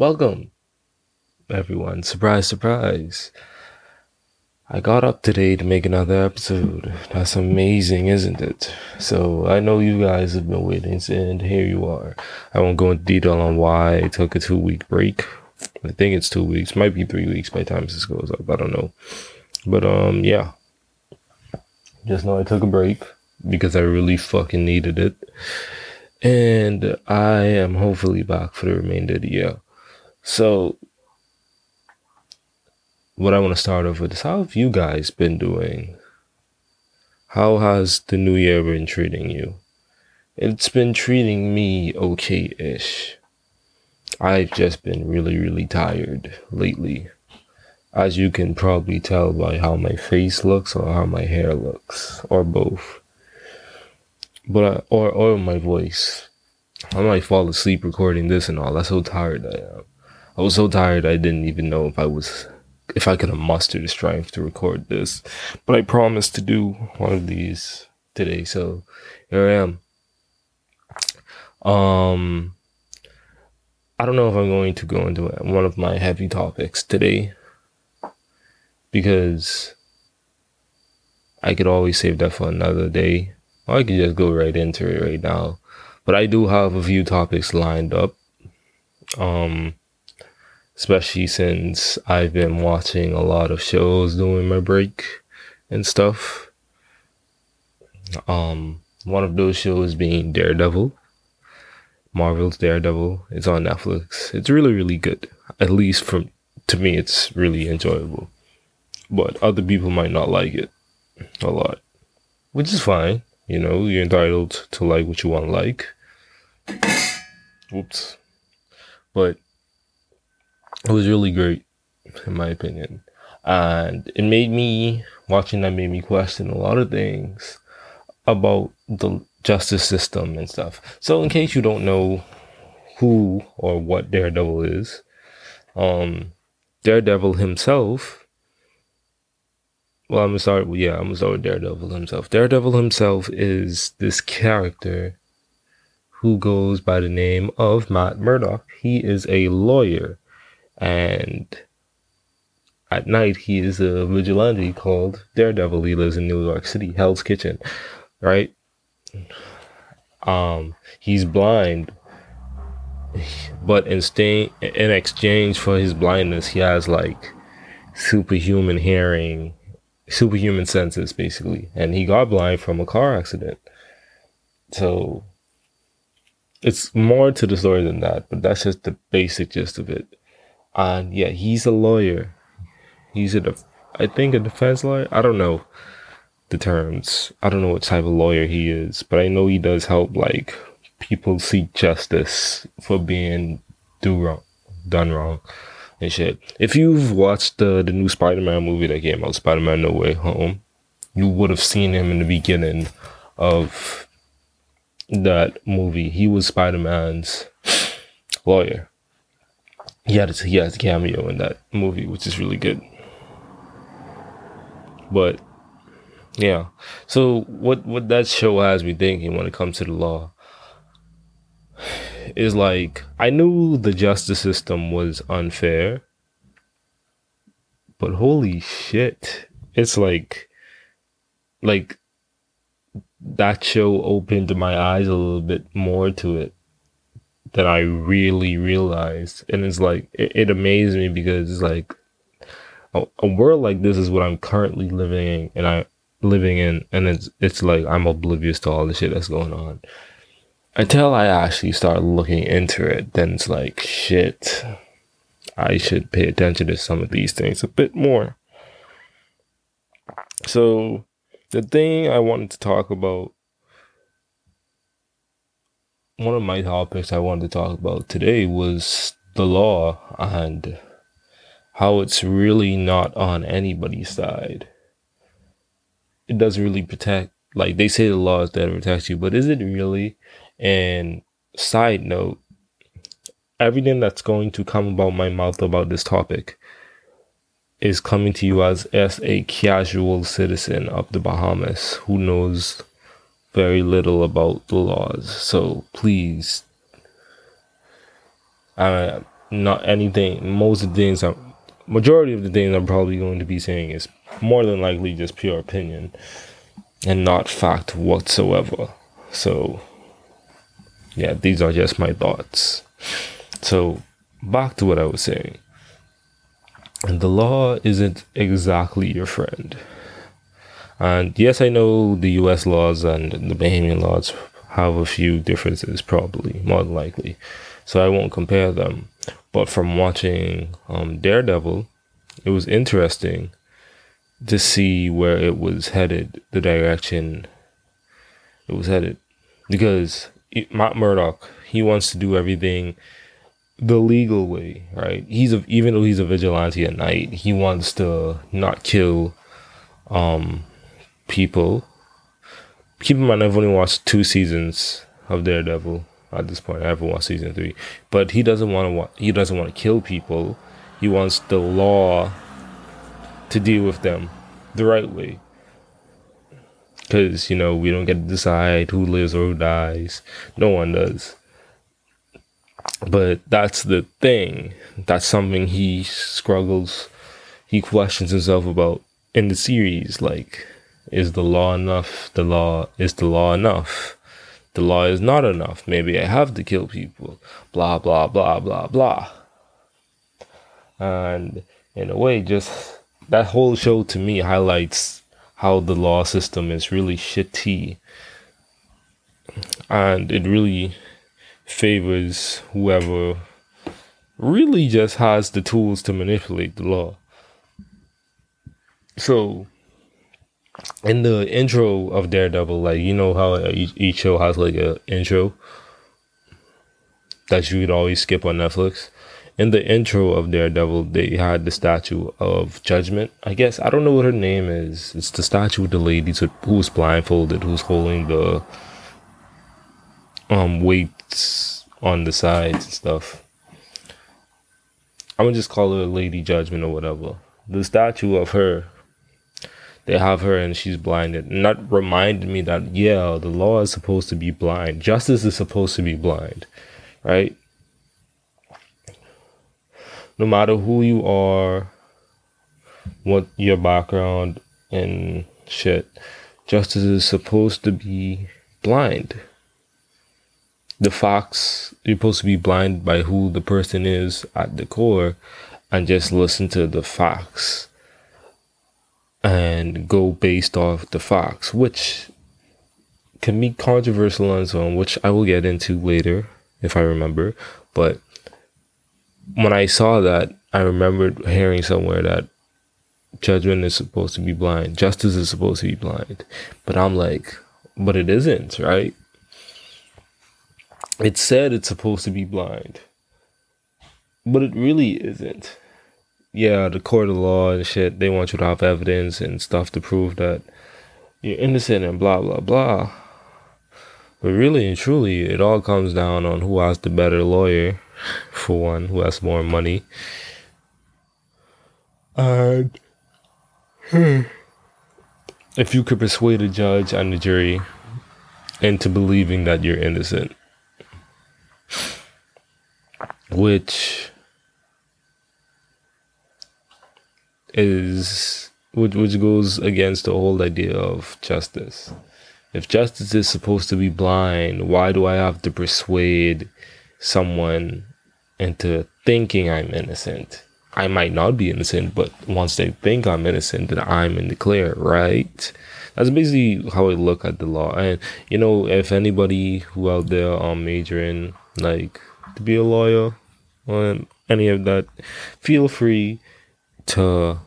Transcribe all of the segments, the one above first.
Welcome, everyone. Surprise, surprise. I got up today to make another episode. That's amazing, isn't it? So I know you guys have been waiting, and here you are. I won't go into detail on why I took a two week break. I think it's two weeks, might be three weeks by the time this goes up. I don't know. But um yeah. Just know I took a break because I really fucking needed it. And I am hopefully back for the remainder of the year. So, what I want to start off with is how have you guys been doing? How has the new year been treating you? It's been treating me okay ish. I've just been really, really tired lately. As you can probably tell by how my face looks or how my hair looks, or both. But, I, or, or my voice. I might fall asleep recording this and all. That's how tired I am. I was so tired I didn't even know if I was if I could have mustered the strength to record this. But I promised to do one of these today, so here I am. Um I don't know if I'm going to go into one of my heavy topics today because I could always save that for another day. Or I could just go right into it right now. But I do have a few topics lined up. Um especially since I've been watching a lot of shows during my break and stuff. Um, one of those shows being Daredevil, Marvel's Daredevil. It's on Netflix. It's really, really good. At least from to me, it's really enjoyable. But other people might not like it a lot, which is fine. You know, you're entitled to like what you want to like. Oops. But it was really great, in my opinion. And it made me, watching that made me question a lot of things about the justice system and stuff. So, in case you don't know who or what Daredevil is, um, Daredevil himself. Well, I'm gonna. Yeah, I'm with Daredevil himself. Daredevil himself is this character who goes by the name of Matt Murdock. He is a lawyer and at night he is a vigilante called Daredevil. He lives in New York City, Hell's Kitchen, right? Um, he's blind, but in in exchange for his blindness, he has like superhuman hearing, superhuman senses, basically. And he got blind from a car accident. So it's more to the story than that, but that's just the basic gist of it. And yeah, he's a lawyer. He's a, def- I think a defense lawyer. I don't know the terms. I don't know what type of lawyer he is, but I know he does help like people seek justice for being do wrong, done wrong, and shit. If you've watched the the new Spider-Man movie that came out, Spider-Man No Way Home, you would have seen him in the beginning of that movie. He was Spider-Man's lawyer he had a, he has a cameo in that movie, which is really good. But yeah, so what what that show has me thinking when it comes to the law is like I knew the justice system was unfair, but holy shit, it's like like that show opened my eyes a little bit more to it that I really realized. And it's like, it, it amazed me because it's like, a, a, world like this is what I'm currently living in, and I'm living in, and it's it's like I'm oblivious to all the shit that's going on. Until I actually start looking into it, then it's like shit. I should pay attention to some of these things a bit more. So, the thing I wanted to talk about one of my topics I wanted to talk about today was the law and how it's really not on anybody's side. It doesn't really protect, like they say the law is there to protect you, but is it really? And side note, everything that's going to come about my mouth about this topic is coming to you as, as a casual citizen of the Bahamas who knows very little about the laws. So please, I not anything. Most of the things I'm, majority of the things I'm probably going to be saying is more than likely just pure opinion and not fact whatsoever. So, yeah, these are just my thoughts. So, back to what I was saying. And the law isn't exactly your friend. And yes, I know the US laws and the Bahamian laws have a few differences, probably, more than likely. So I won't compare them. But from watching um, Daredevil, it was interesting to see where it was headed, the direction it was headed. Because Matt Murdock, he wants to do everything the legal way, right? He's a, even though he's a vigilante at night, he wants to not kill um, people. Keep in mind, I've only watched two seasons of Daredevil at this point. I haven't watched season three, but he doesn't want to. Wa- he doesn't want to kill people. He wants the law to deal with them the right way. Because, you know, we don't get to decide who lives or who dies. No one does. But that's the thing. That's something he struggles, he questions himself about in the series. Like, is the law enough? The law, is the law enough? The law is not enough. Maybe I have to kill people. Blah, blah, blah, blah, blah. And in a way, just that whole show to me highlights how the law system is really shitty and it really favors whoever really just has the tools to manipulate the law. So, in the intro of Daredevil, like you know how each, show has like a intro that you could always skip on Netflix in the intro of Daredevil, they had the statue of Judgment. I guess I don't know what her name is. It's the statue of the lady who's blindfolded, who's holding the um weights on the sides and stuff. I'm gonna just call her Lady Judgment or whatever. The statue of her, they have her and she's blinded. And that reminded me that yeah, the law is supposed to be blind. Justice is supposed to be blind, right? no matter who you are, what your background and shit, justice is supposed to be blind. The facts, you're supposed to be blind by who the person is at the core and just listen to the facts and go based off the Fox, which can be controversial on its own, which I will get into later if I remember. But when I saw that, I remembered hearing somewhere that judgment is supposed to be blind, justice is supposed to be blind. But I'm like, but it isn't, right? It said it's supposed to be blind, but it really isn't. Yeah, the court of law and shit, they want you to have evidence and stuff to prove that you're innocent and blah, blah, blah. But really and truly, it all comes down on who has the better lawyer for one, who has more money. And hmm, if you could persuade a judge and a jury into believing that you're innocent, which is which which goes against the whole idea of justice. If justice is supposed to be blind, why do I have to persuade someone into thinking I'm innocent. I might not be innocent, but once they think I'm innocent, then I'm in the clear, right? That's basically how I look at the law. And you know, if anybody who out there are majoring like to be a lawyer or any of that, feel free to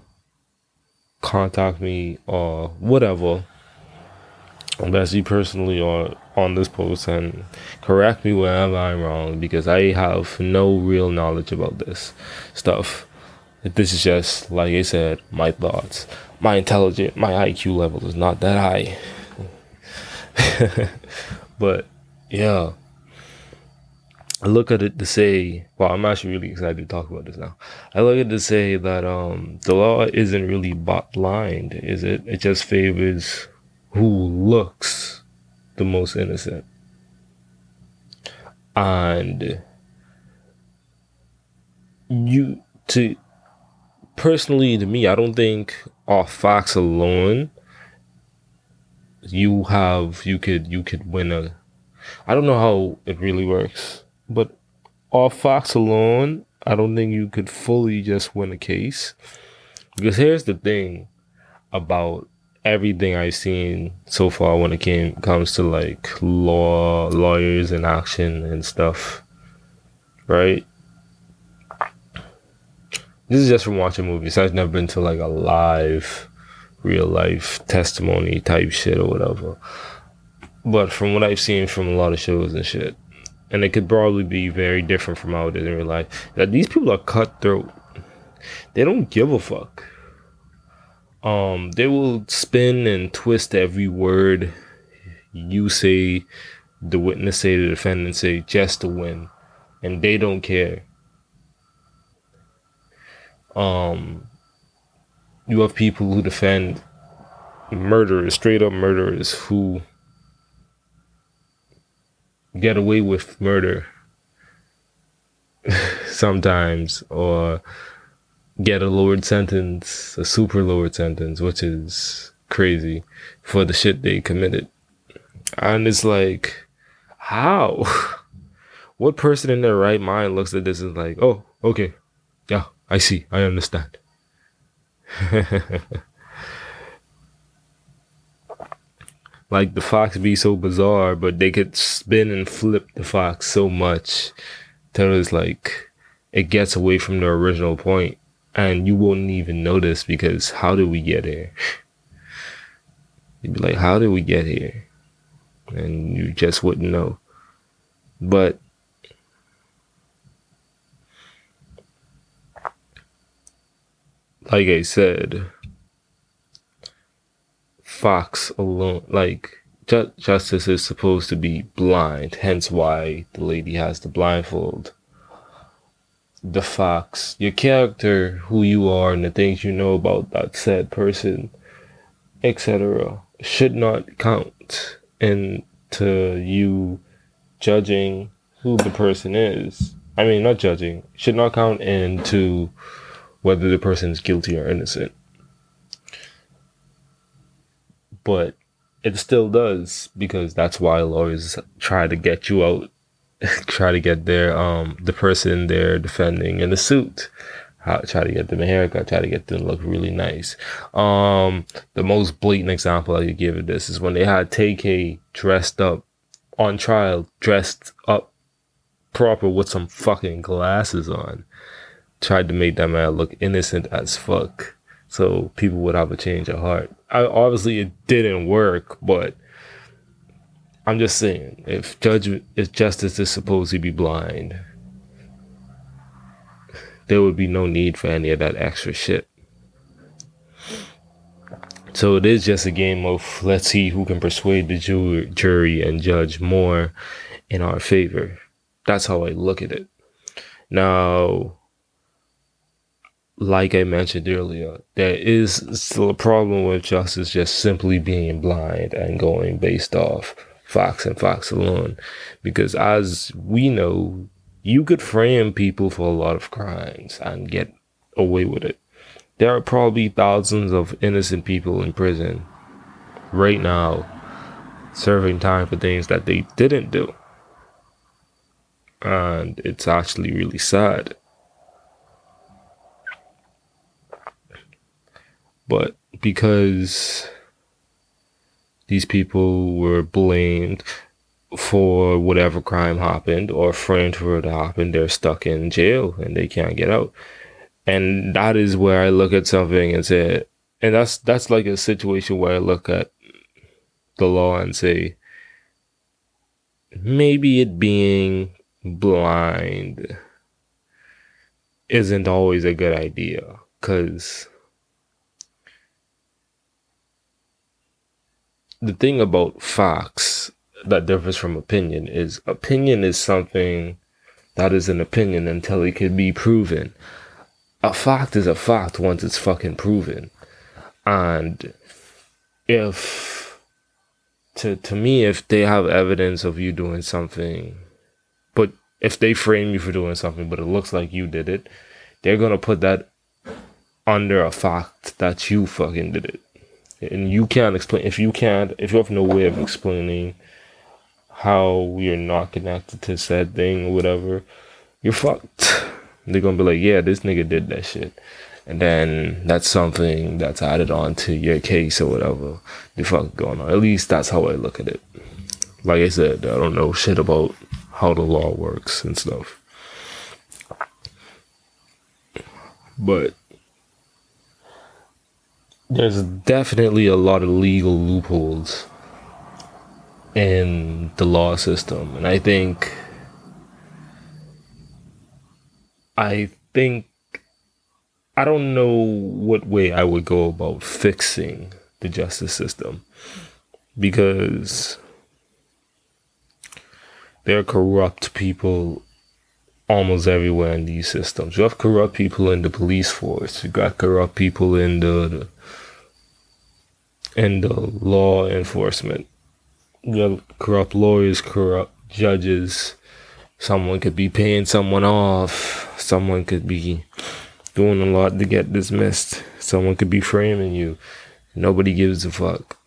contact me or whatever. Bessie personally or on this post and correct me wherever I'm wrong because I have no real knowledge about this stuff. This is just, like I said, my thoughts. My intelligence, my IQ level is not that high. but yeah, I look at it to say, well, I'm actually really excited to talk about this now. I look at it to say that um, the law isn't really blind, is it? It just favors who looks the most innocent. And you to personally to me, I don't think off Fox alone you have you could you could win a I don't know how it really works, but off Fox alone, I don't think you could fully just win a case. Because here's the thing about everything I've seen so far when it came comes to like law lawyers and action and stuff. Right? This is just from watching movies. I've never been to like a live real life testimony type shit or whatever. But from what I've seen from a lot of shows and shit, and it could probably be very different from how it is in real life, that these people are cutthroat. They don't give a fuck. Um, they will spin and twist every word you say, the witness say, the defendant say, just to win, and they don't care. Um, you have people who defend murderers, straight up murderers, who get away with murder sometimes, or get a lowered sentence, a super lowered sentence, which is crazy for the shit they committed. And it's like, how? what person in their right mind looks at this and like, oh, okay, yeah, I see, I understand. like the fox be so bizarre, but they could spin and flip the fox so much till it's like it gets away from the original point and you wouldn't even notice because how did we get here? You'd be like, how did we get here? And you just wouldn't know. But like I said, Fox alone, like ju- justice is supposed to be blind, hence why the lady has the blindfold. The Fox, your character, who you are, and the things you know about that said person, etc., should not count into you judging who the person is. I mean, not judging, should not count into whether the person is guilty or innocent. But it still does because that's why lawyers try to get you out, try to get their um the person they're defending in the suit. How, try to get them a haircut, try to get them to look really nice. Um, the most blatant example I could give of this is when they had TK dressed up on trial, dressed up proper with some fucking glasses on tried to make that man look innocent as fuck so people would have a change of heart. I, obviously, it didn't work, but I'm just saying, if judgment, if justice is supposed to be blind, there would be no need for any of that extra shit. So it is just a game of let's see who can persuade the ju- jury and judge more in our favor. That's how I look at it. Now, like I mentioned earlier, there is still a problem with justice just simply being blind and going based off Fox and Fox alone. Because as we know, you could frame people for a lot of crimes and get away with it. There are probably thousands of innocent people in prison right now serving time for things that they didn't do. And it's actually really sad. But because these people were blamed for whatever crime happened or framed for it happened, they're stuck in jail and they can't get out. And that is where I look at something and say, and that's that's like a situation where I look at the law and say, maybe it being blind isn't always a good idea because the thing about Fox that differs from opinion is opinion is something that is an opinion until it can be proven. A fact is a fact once it's fucking proven. And if to to me if they have evidence of you doing something but if they frame you for doing something but it looks like you did it they're gonna put that under a fact that you fucking did it. And you can't explain if you can't if you have no way of explaining how we are not connected to said thing or whatever, you're fucked. They're gonna be like, yeah, this nigga did that shit. And then that's something that's added on to your case or whatever the fuck going on. At least that's how I look at it. Like I said, I don't know shit about how the law works and stuff. But there's definitely a lot of legal loopholes in the law system. And I think I think I don't know what way I would go about fixing the justice system because there are corrupt people almost everywhere in these systems. You have corrupt people in the police force. You got corrupt people in the, the in the law enforcement. You corrupt lawyers, corrupt judges, someone could be paying someone off. Someone could be doing a lot to get dismissed. Someone could be framing you. Nobody gives a fuck.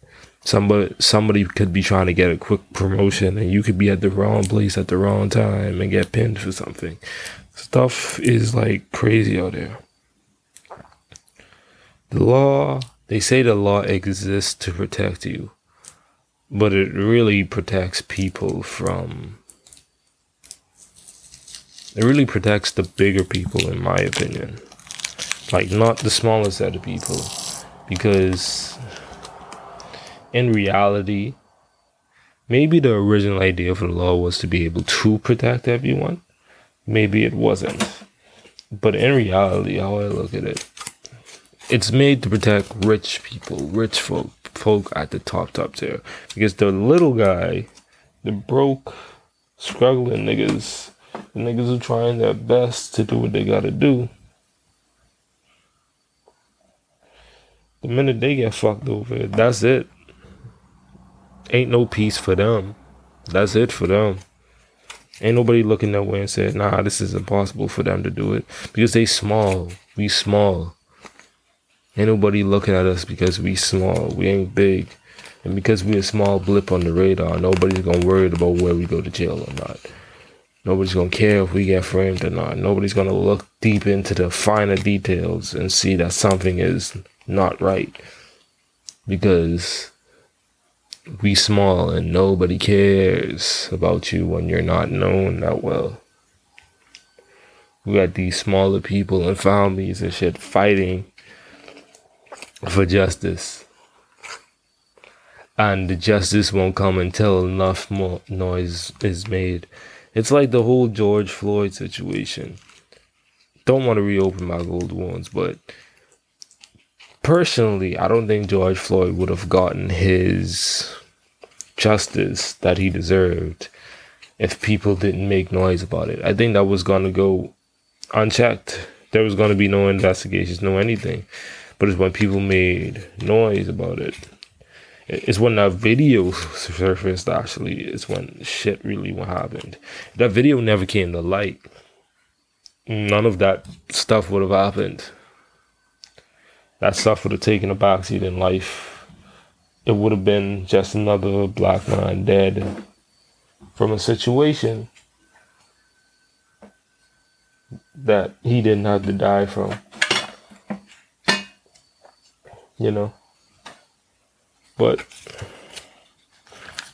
Somebody somebody could be trying to get a quick promotion and you could be at the wrong place at the wrong time and get pinned for something. Stuff is like crazy out there. The law, they say the law exists to protect you, but it really protects people from it really protects the bigger people, in my opinion. Like, not the smaller set of people. Because in reality, maybe the original idea for the law was to be able to protect everyone. Maybe it wasn't. But in reality, how I look at it, it's made to protect rich people, rich folk, folk at the top, top tier. Because the little guy, the broke, struggling niggas, the niggas are trying their best to do what they gotta do. The minute they get fucked over, that's it. Ain't no peace for them. That's it for them. Ain't nobody looking that way and said, nah, this is impossible for them to do it. Because they small. We small. Ain't nobody looking at us because we small. We ain't big. And because we a small blip on the radar, nobody's gonna worry about where we go to jail or not. Nobody's gonna care if we get framed or not. Nobody's gonna look deep into the finer details and see that something is not right. Because we small and nobody cares about you when you're not known that well. We got these smaller people and families and shit fighting for justice. And the justice won't come until enough more noise is made it's like the whole George Floyd situation. Don't want to reopen my gold wounds, but personally, I don't think George Floyd would have gotten his justice that he deserved if people didn't make noise about it. I think that was going to go unchecked. There was going to be no investigations, no anything. But it's when people made noise about it. It's when that video surfaced actually it's when shit really what happened. That video never came to light. None of that stuff would have happened. That stuff would have taken a backseat in life. It would have been just another black man dead from a situation that he didn't have to die from you know but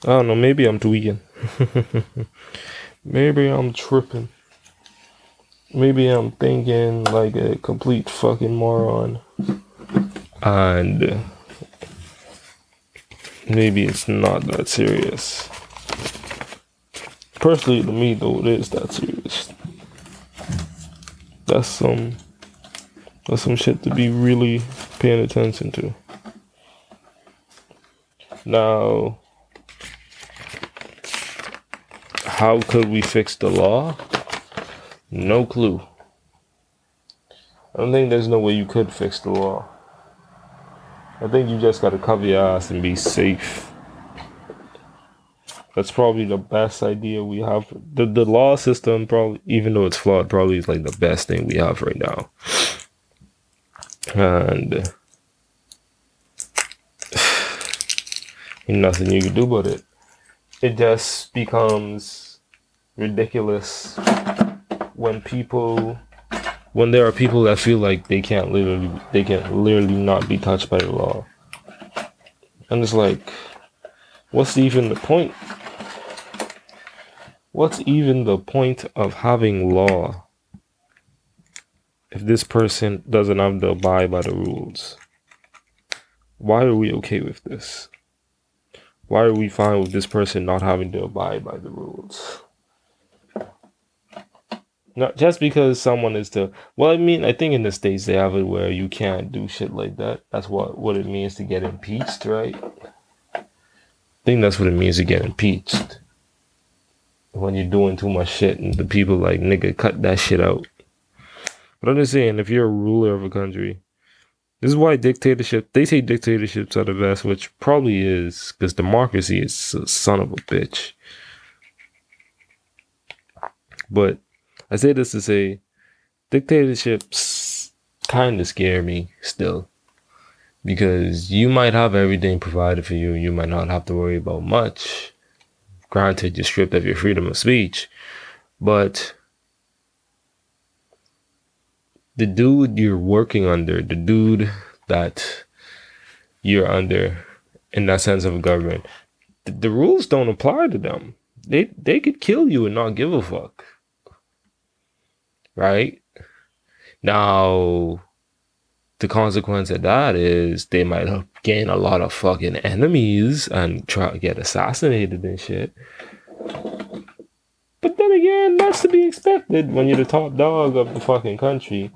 I don't know, maybe I'm tweaking. maybe I'm tripping. Maybe I'm thinking like a complete fucking moron. And maybe it's not that serious. Personally, to me, though, it is that serious. That's some. That's some shit to be really paying attention to. Now, how could we fix the law? No clue. I don't think there's no way you could fix the law. I think you just gotta cover your ass and be safe. That's probably the best idea we have. The the law system probably even though it's flawed, probably is like the best thing we have right now. And nothing you can do about it. It just becomes ridiculous when people when there are people that feel like they can't literally they can literally not be touched by the law. And it's like what's even the point? What's even the point of having law if this person doesn't have to abide by the rules? Why are we okay with this? Why are we fine with this person not having to abide by the rules? Not just because someone is to well, I mean, I think in the States they have it where you can't do shit like that. That's what what it means to get impeached, right? I think that's what it means to get impeached. When you're doing too much shit and the people like nigga cut that shit out. But I'm just saying, if you're a ruler of a country, this is why dictatorship, they say dictatorships are the best, which probably is, because democracy is a son of a bitch. But I say this to say dictatorships kind of scare me still. Because you might have everything provided for you, you might not have to worry about much. Granted, you're stripped of your freedom of speech. But the dude you're working under, the dude that you're under in that sense of government, the, the rules don't apply to them. They they could kill you and not give a fuck. Right? Now the consequence of that is they might gain a lot of fucking enemies and try to get assassinated and shit. But then again, that's to be expected when you're the top dog of the fucking country.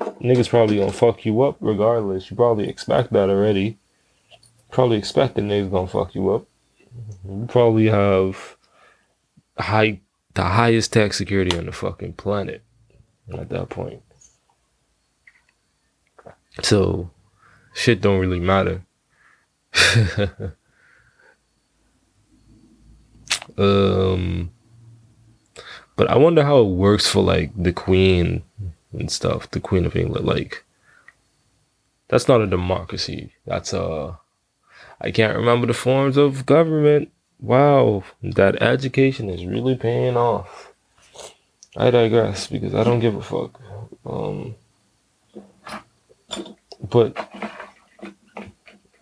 Niggas probably gonna fuck you up regardless. You probably expect that already. Probably expect the niggas gonna fuck you up. You probably have high the highest tech security on the fucking planet at that point. So shit don't really matter. um but I wonder how it works for like the queen and stuff, the queen of England. Like that's not a democracy. That's a I can't remember the forms of government. Wow, that education is really paying off. I digress because I don't give a fuck. Um, but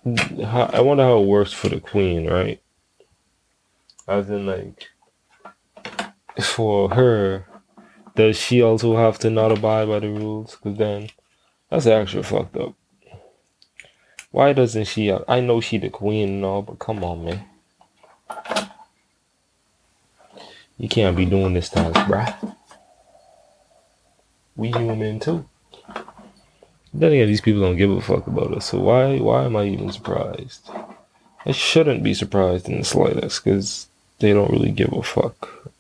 I wonder how it works for the queen, right? As in, like, for her, does she also have to not abide by the rules? Because then that's actually fucked up. Why doesn't she? I know she the queen and all, but come on, man. You can't be doing this to us, bruh. We human too. Then again, these people don't give a fuck about us. So why why am I even surprised? I shouldn't be surprised in the slightest because they don't really give a fuck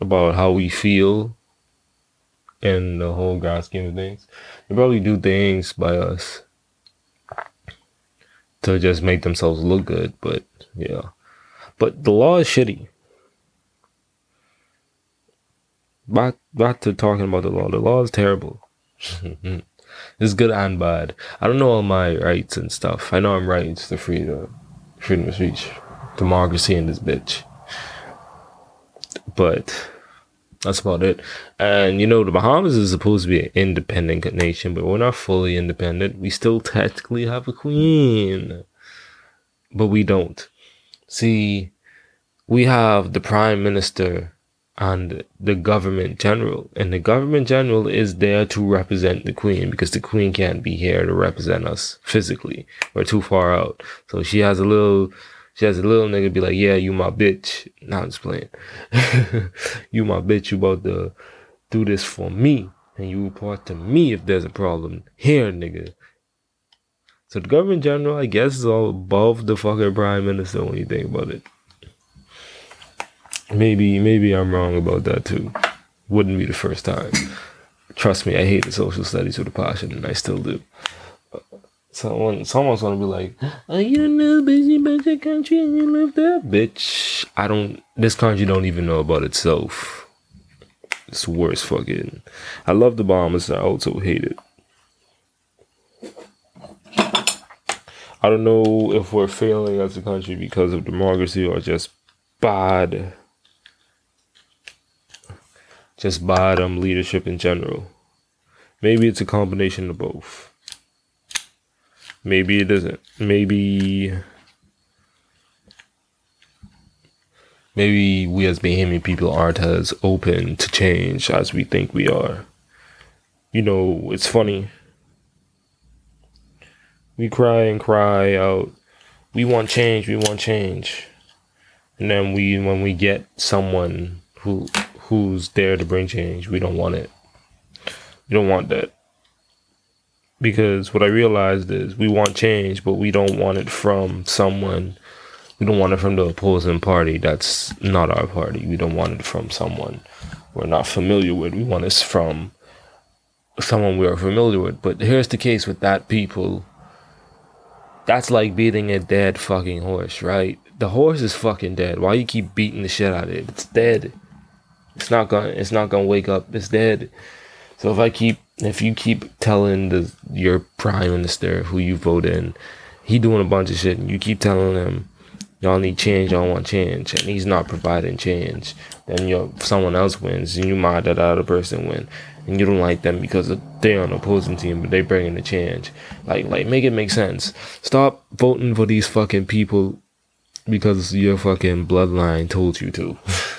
about how we feel in the whole God scheme of things. They probably do things by us to just make themselves look good, but yeah. But the law is shitty. Back back to talking about the law. The law is terrible. it's good and bad. I don't know all my rights and stuff. I know I'm right. The freedom, uh, freedom of speech, democracy in this bitch. But that's about it. And you know, the Bahamas is supposed to be an independent nation, but we're not fully independent. We still technically have a queen, but we don't. See, we have the prime minister and the governor general, and the governor general is there to represent the queen because the queen can't be here to represent us physically. We're too far out. So she has a little she has a little nigga be like, yeah, you my bitch. Now I'm just playing. you my bitch. You about to do this for me. And you report to me if there's a problem here, nigga. So the governor general, I guess, is all above the fucking prime minister when you think about it. Maybe, maybe I'm wrong about that too. Wouldn't be the first time. Trust me, I hate the social studies with a passion, and I still do. Someone, someone's gonna be like, "Are you know busy about your country and you live there, bitch?" I don't. This country don't even know about itself. It's worse fucking. I love the Bahamas. I also hate it. I don't know if we're failing as a country because of democracy or just bad, just bad um, leadership in general. Maybe it's a combination of both. Maybe it isn't. Maybe maybe we as Bahamian people aren't as open to change as we think we are. You know, it's funny. We cry and cry out, we want change, we want change. And then we when we get someone who who's there to bring change, we don't want it. We don't want that. Because what I realized is we want change, but we don't want it from someone. We don't want it from the opposing party that's not our party. We don't want it from someone we're not familiar with. We want it from someone we are familiar with. But here's the case with that people. That's like beating a dead fucking horse, right? The horse is fucking dead. Why you keep beating the shit out of it? It's dead. It's not gonna. It's not gonna wake up. It's dead. So if I keep, if you keep telling the your prime minister who you vote in, he doing a bunch of shit, and you keep telling him, y'all need change, y'all want change, and he's not providing change, then you someone else wins, and you mind that other person win, and you don't like them because they're on the opposing team, but they bringing the change. Like, like make it make sense. Stop voting for these fucking people because your fucking bloodline told you to.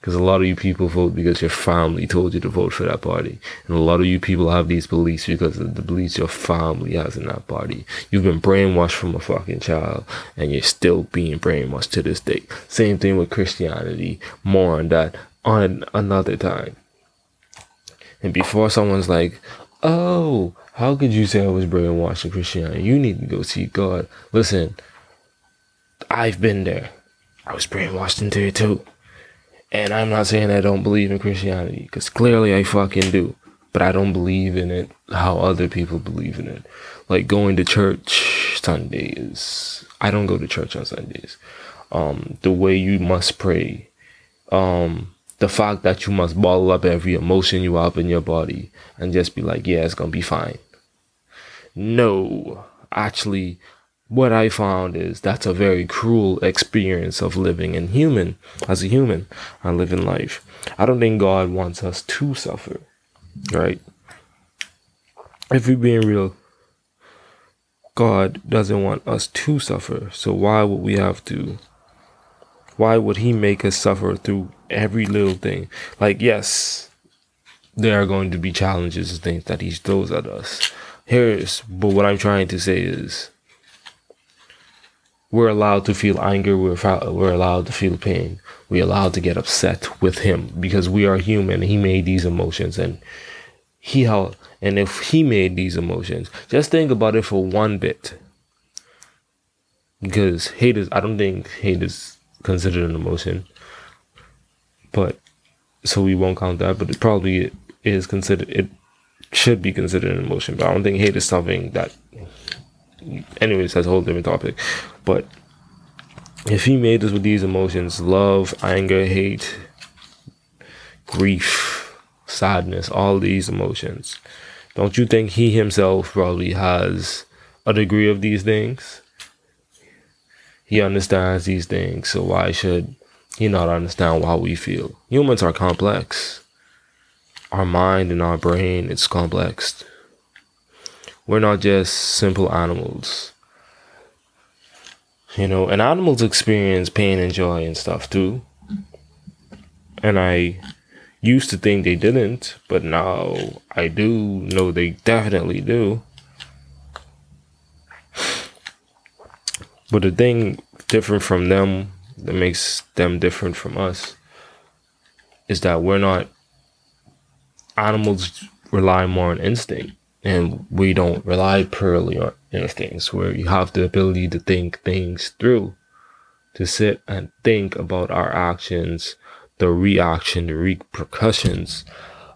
Because a lot of you people vote because your family told you to vote for that party. And a lot of you people have these beliefs because of the beliefs your family has in that party. You've been brainwashed from a fucking child and you're still being brainwashed to this day. Same thing with Christianity. More on that on another time. And before someone's like, oh, how could you say I was brainwashed in Christianity? You need to go see God. Listen, I've been there. I was brainwashed into it too. And I'm not saying I don't believe in Christianity, because clearly I fucking do. But I don't believe in it how other people believe in it. Like going to church Sundays. I don't go to church on Sundays. Um, the way you must pray. Um, the fact that you must bottle up every emotion you have in your body and just be like, yeah, it's gonna be fine. No, actually, what I found is that's a very cruel experience of living in human as a human and living life. I don't think God wants us to suffer, right? If we're being real, God doesn't want us to suffer. So why would we have to? Why would He make us suffer through every little thing? Like, yes, there are going to be challenges and things that He throws at us. Here's, but what I'm trying to say is, we're allowed to feel anger. We're, we're allowed to feel pain. We're allowed to get upset with him because we are human. He made these emotions and he held, and if he made these emotions, just think about it for one bit. Because hate is, I don't think hate is considered an emotion, but so we won't count that, but it probably is considered, it should be considered an emotion, but I don't think hate is something that anyways, that's a whole different topic. But if he made us with these emotions love, anger, hate, grief, sadness, all these emotions, don't you think he himself probably has a degree of these things? He understands these things, so why should he not understand how we feel? Humans are complex. Our mind and our brain, it's complex. We're not just simple animals. You know, and animals experience pain and joy and stuff too. And I used to think they didn't, but now I do know they definitely do. But the thing different from them that makes them different from us is that we're not animals rely more on instinct and we don't rely purely on instincts. Where you have the ability to think things through to sit and think about our actions the reaction the repercussions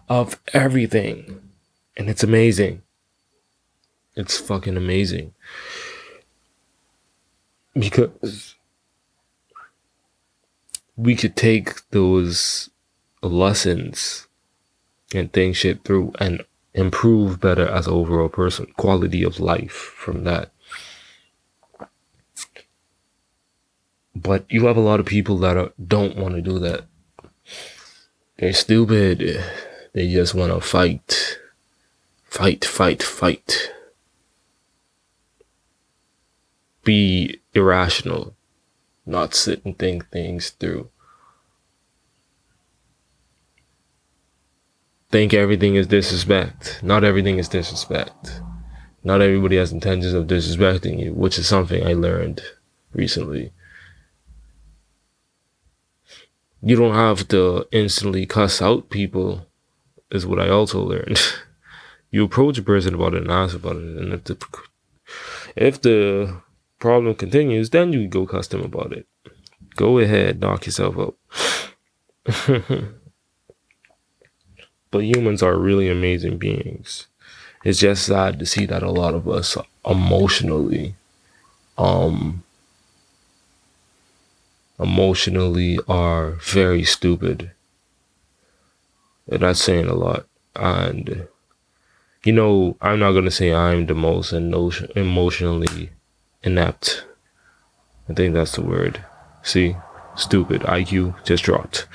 of everything. And it's amazing. It's fucking amazing. Because we could take those lessons and think shit through and improve better as an overall person, quality of life from that. But you have a lot of people that are, don't want to do that. They're stupid. They just want to fight. Fight, fight, fight. Be irrational. Not sit and think things through. Think everything is disrespect. Not everything is disrespect. Not everybody has intentions of disrespecting you, which is something I learned recently you don't have to instantly cuss out people is what I also learned. you approach a person about it and ask about it, and if the if the problem continues, then you go cuss them about it. Go ahead, knock yourself out. but humans are really amazing beings. It's just sad to see that a lot of us emotionally um emotionally are very stupid. And that's saying a lot. And, you know, I'm not going to say I'm the most emotionally inept. I think that's the word. See? Stupid. IQ just dropped.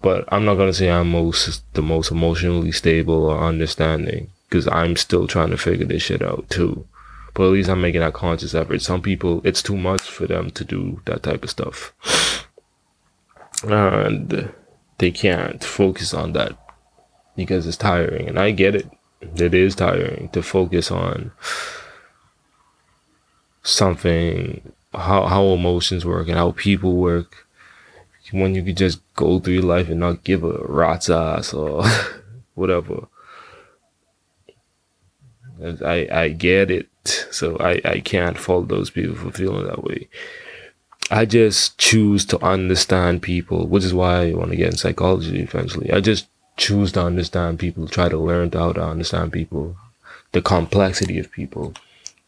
But I'm not to say I'm most the most emotionally stable or understanding because I'm still trying to figure this shit out too but at least I'm making that conscious effort. Some people, it's too much for them to do that type of stuff. And they can't focus on that because it's tiring. And I get it. It is tiring to focus on something, how, how emotions work and how people work when you could just go through life and not give a rat's ass or whatever. I, I get it. So I, I can't fault those people for feeling that way. I just choose to understand people, which is why I want to get in psychology eventually. I just choose to understand people, try to learn how to understand people, the complexity of people,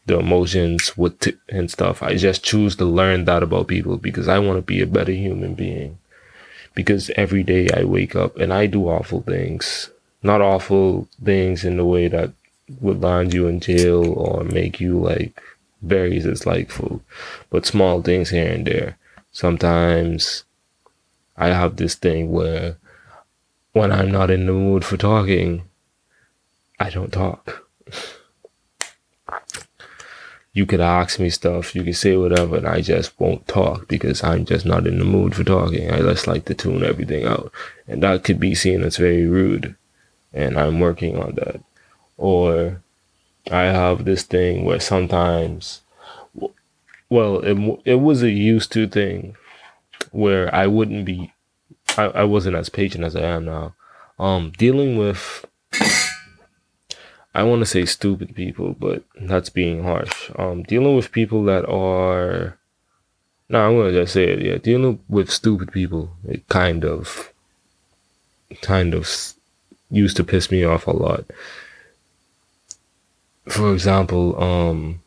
the emotions with t- and stuff. I just choose to learn that about people because I want to be a better human being. Because every day I wake up and I do awful things, not awful things in the way that would land you in jail or make you like very dislikeful, but small things here and there. Sometimes I have this thing where when I'm not in the mood for talking, I don't talk. You could ask me stuff, you could say whatever, and I just won't talk because I'm just not in the mood for talking. I just like to tune everything out. And that could be seen as very rude. And I'm working on that or I have this thing where sometimes, well, it, it was a used to thing where I wouldn't be, I, I wasn't as patient as I am now. Um, dealing with, I want to say stupid people, but that's being harsh. Um, dealing with people that are, no, I'm gonna just say it. Yeah, dealing with stupid people, it kind of, kind of used to piss me off a lot for example, um,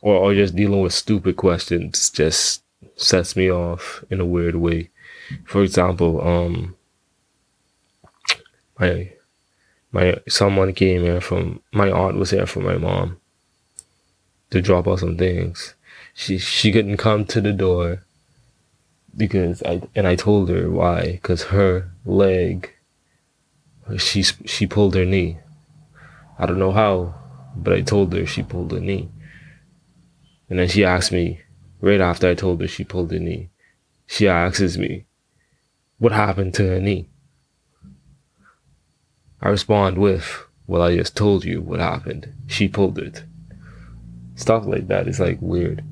or, or just dealing with stupid questions just sets me off in a weird way. For example, um, my my someone came here from my aunt was here for my mom to drop off some things. She she couldn't come to the door because I and I told her why because her leg she she pulled her knee I don't know how, but I told her she pulled her knee. And then she asked me, right after I told her she pulled her knee, she asks me, what happened to her knee? I respond with, well, I just told you what happened. She pulled it. Stuff like that is like weird.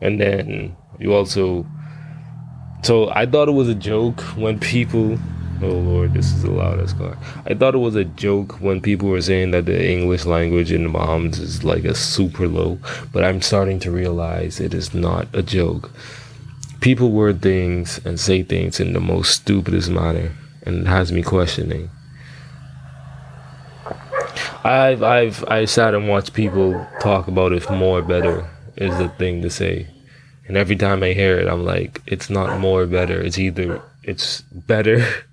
And then you also, so I thought it was a joke when people Oh lord, this is the loudest car. I thought it was a joke when people were saying that the English language in the Bahamas is like a super low, but I'm starting to realize it is not a joke. People word things and say things in the most stupidest manner, and it has me questioning. I've I've I sat and watched people talk about if more better is the thing to say. And every time I hear it, I'm like, it's not more better. It's either it's better.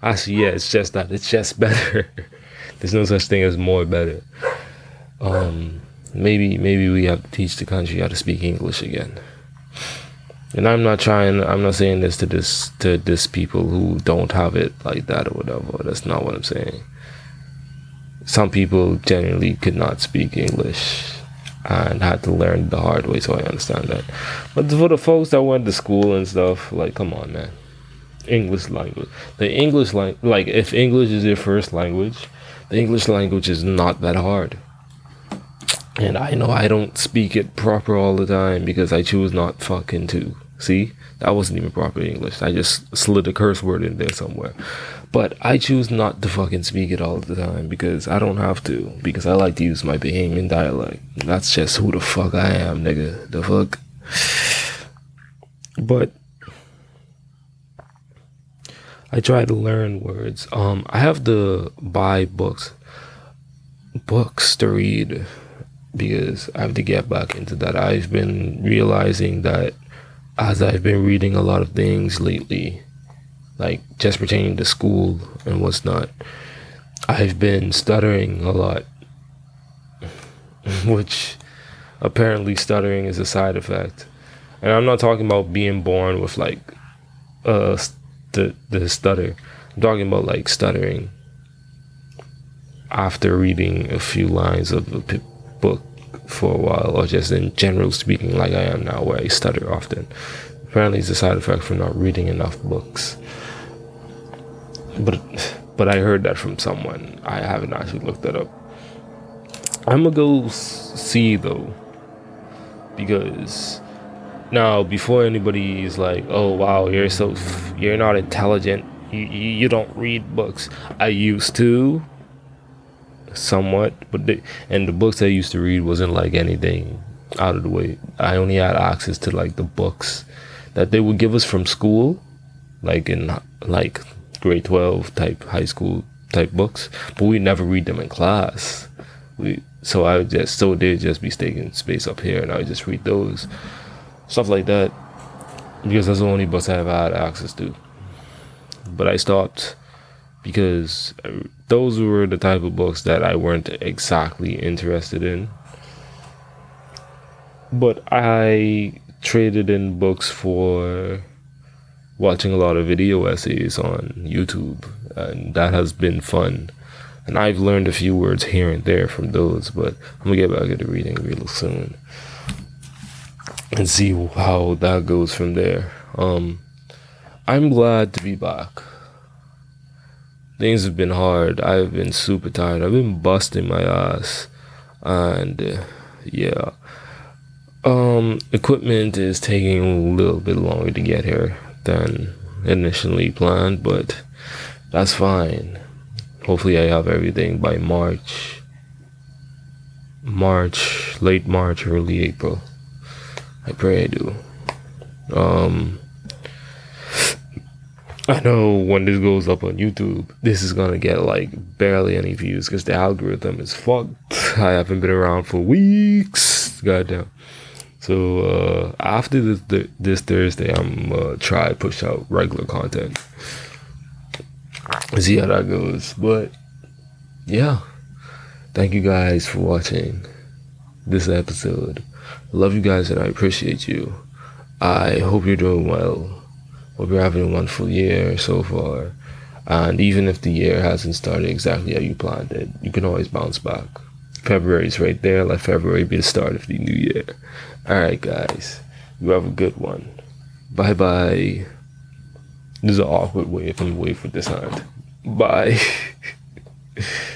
Actually, yeah, it's just that. It's just better. There's no such thing as more better. Um, maybe maybe we have to teach the country how to speak English again. And I'm not trying. I'm not saying this to this to this people who don't have it like that or whatever. That's not what I'm saying. Some people generally could not speak English and had to learn the hard way, so I understand that. But for the folks that went to school and stuff, like, come on, man. English language. The English language, like, if English is your first language, the English language is not that hard. And I know I don't speak it proper all the time because I choose not fucking to. See? That wasn't even proper English. I just slid a curse word in there somewhere. But I choose not to fucking speak it all the time because I don't have to. Because I like to use my Bahamian dialect. That's just who the fuck I am, nigga. The fuck. But I try to learn words. Um, I have to buy books, books to read because I have to get back into that. I've been realizing that as I've been reading a lot of things lately, like just pertaining to school and what's not, I've been stuttering a lot, which apparently stuttering is a side effect. And I'm not talking about being born with like uh the the stutter. I'm talking about like stuttering after reading a few lines of a book for a while, or just in general speaking, like I am now, where I stutter often. Apparently, it's a side effect from not reading enough books. But but I heard that from someone. I haven't actually looked that up. I'm gonna go see though, because now before anybody is like, "Oh wow, you're so you're not intelligent. You, you you don't read books." I used to, somewhat, but they, and the books I used to read wasn't like anything out of the way. I only had access to like the books that they would give us from school, like in like grade twelve type high school type books, but we never read them in class. We so I would just so they'd just be taking space up here, and I would just read those stuff like that because that's the only books I have had access to. But I stopped because those were the type of books that I weren't exactly interested in. But I traded in books for watching a lot of video essays on YouTube, and that has been fun. And I've learned a few words here and there from those, but I'm gonna get back into reading real soon and see how that goes from there. Um, I'm glad to be back things have been hard. I've been super tired. I've been busting my ass, and uh, yeah, um, equipment is taking a little bit longer to get here than initially planned, but that's fine. Hopefully, I have everything by March. March, late March, early April. I pray I do. Um, I know when this goes up on YouTube, this is gonna get like barely any views because the algorithm is fucked. I haven't been around for weeks. Goddamn. So uh, after this this Thursday, I'm gonna try push out regular content. See how that goes. But yeah, thank you guys for watching this episode. Love you guys and I appreciate you. I hope you're doing well. Hope you're having a wonderful year so far. And even if the year hasn't started exactly how you planned it, you can always bounce back. February's right there. Let February be the start of the new year. Alright, guys. You have a good one. Bye bye. This is an awkward wave. me wait for this hand. Bye.